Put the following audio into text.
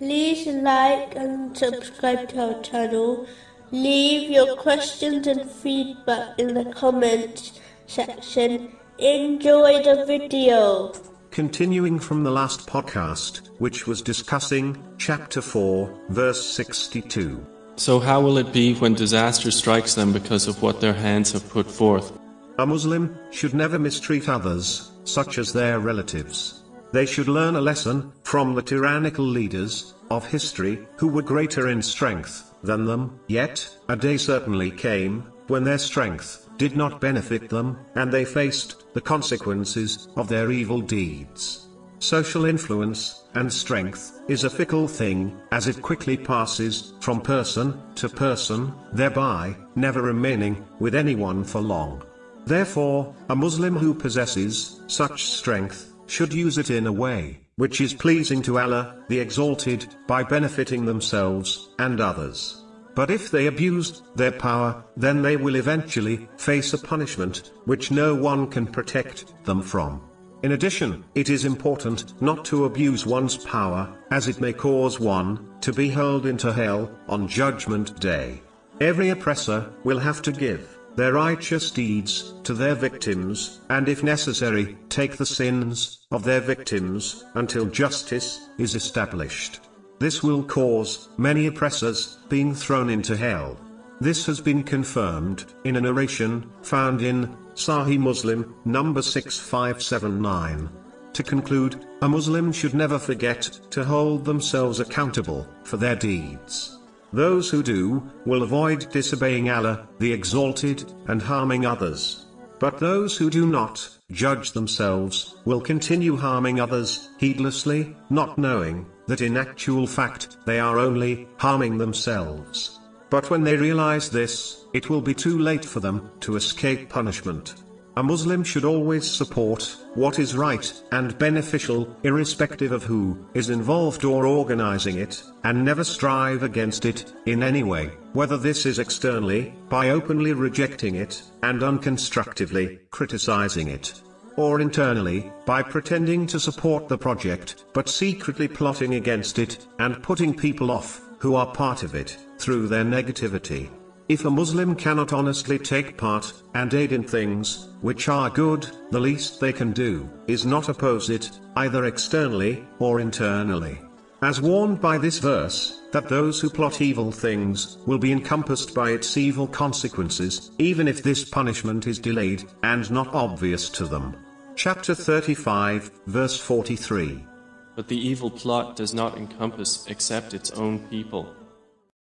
like and subscribe to our channel. Leave your questions and feedback in the comments section. Enjoy the video. Continuing from the last podcast, which was discussing chapter 4, verse 62. So how will it be when disaster strikes them because of what their hands have put forth? A Muslim should never mistreat others, such as their relatives. They should learn a lesson from the tyrannical leaders of history who were greater in strength than them, yet, a day certainly came when their strength did not benefit them, and they faced the consequences of their evil deeds. Social influence and strength is a fickle thing, as it quickly passes from person to person, thereby never remaining with anyone for long. Therefore, a Muslim who possesses such strength should use it in a way which is pleasing to Allah, the Exalted, by benefiting themselves and others. But if they abuse their power, then they will eventually face a punishment which no one can protect them from. In addition, it is important not to abuse one's power, as it may cause one to be hurled into hell on Judgment Day. Every oppressor will have to give their righteous deeds to their victims, and if necessary, take the sins of their victims until justice is established. This will cause many oppressors being thrown into hell. This has been confirmed in a narration found in Sahih Muslim number 6579. To conclude, a Muslim should never forget to hold themselves accountable for their deeds. Those who do, will avoid disobeying Allah, the Exalted, and harming others. But those who do not, judge themselves, will continue harming others, heedlessly, not knowing, that in actual fact, they are only, harming themselves. But when they realize this, it will be too late for them, to escape punishment. A Muslim should always support what is right and beneficial, irrespective of who is involved or organizing it, and never strive against it in any way, whether this is externally, by openly rejecting it and unconstructively criticizing it, or internally, by pretending to support the project, but secretly plotting against it and putting people off who are part of it through their negativity. If a Muslim cannot honestly take part, and aid in things, which are good, the least they can do, is not oppose it, either externally, or internally. As warned by this verse, that those who plot evil things, will be encompassed by its evil consequences, even if this punishment is delayed, and not obvious to them. Chapter 35, verse 43. But the evil plot does not encompass except its own people.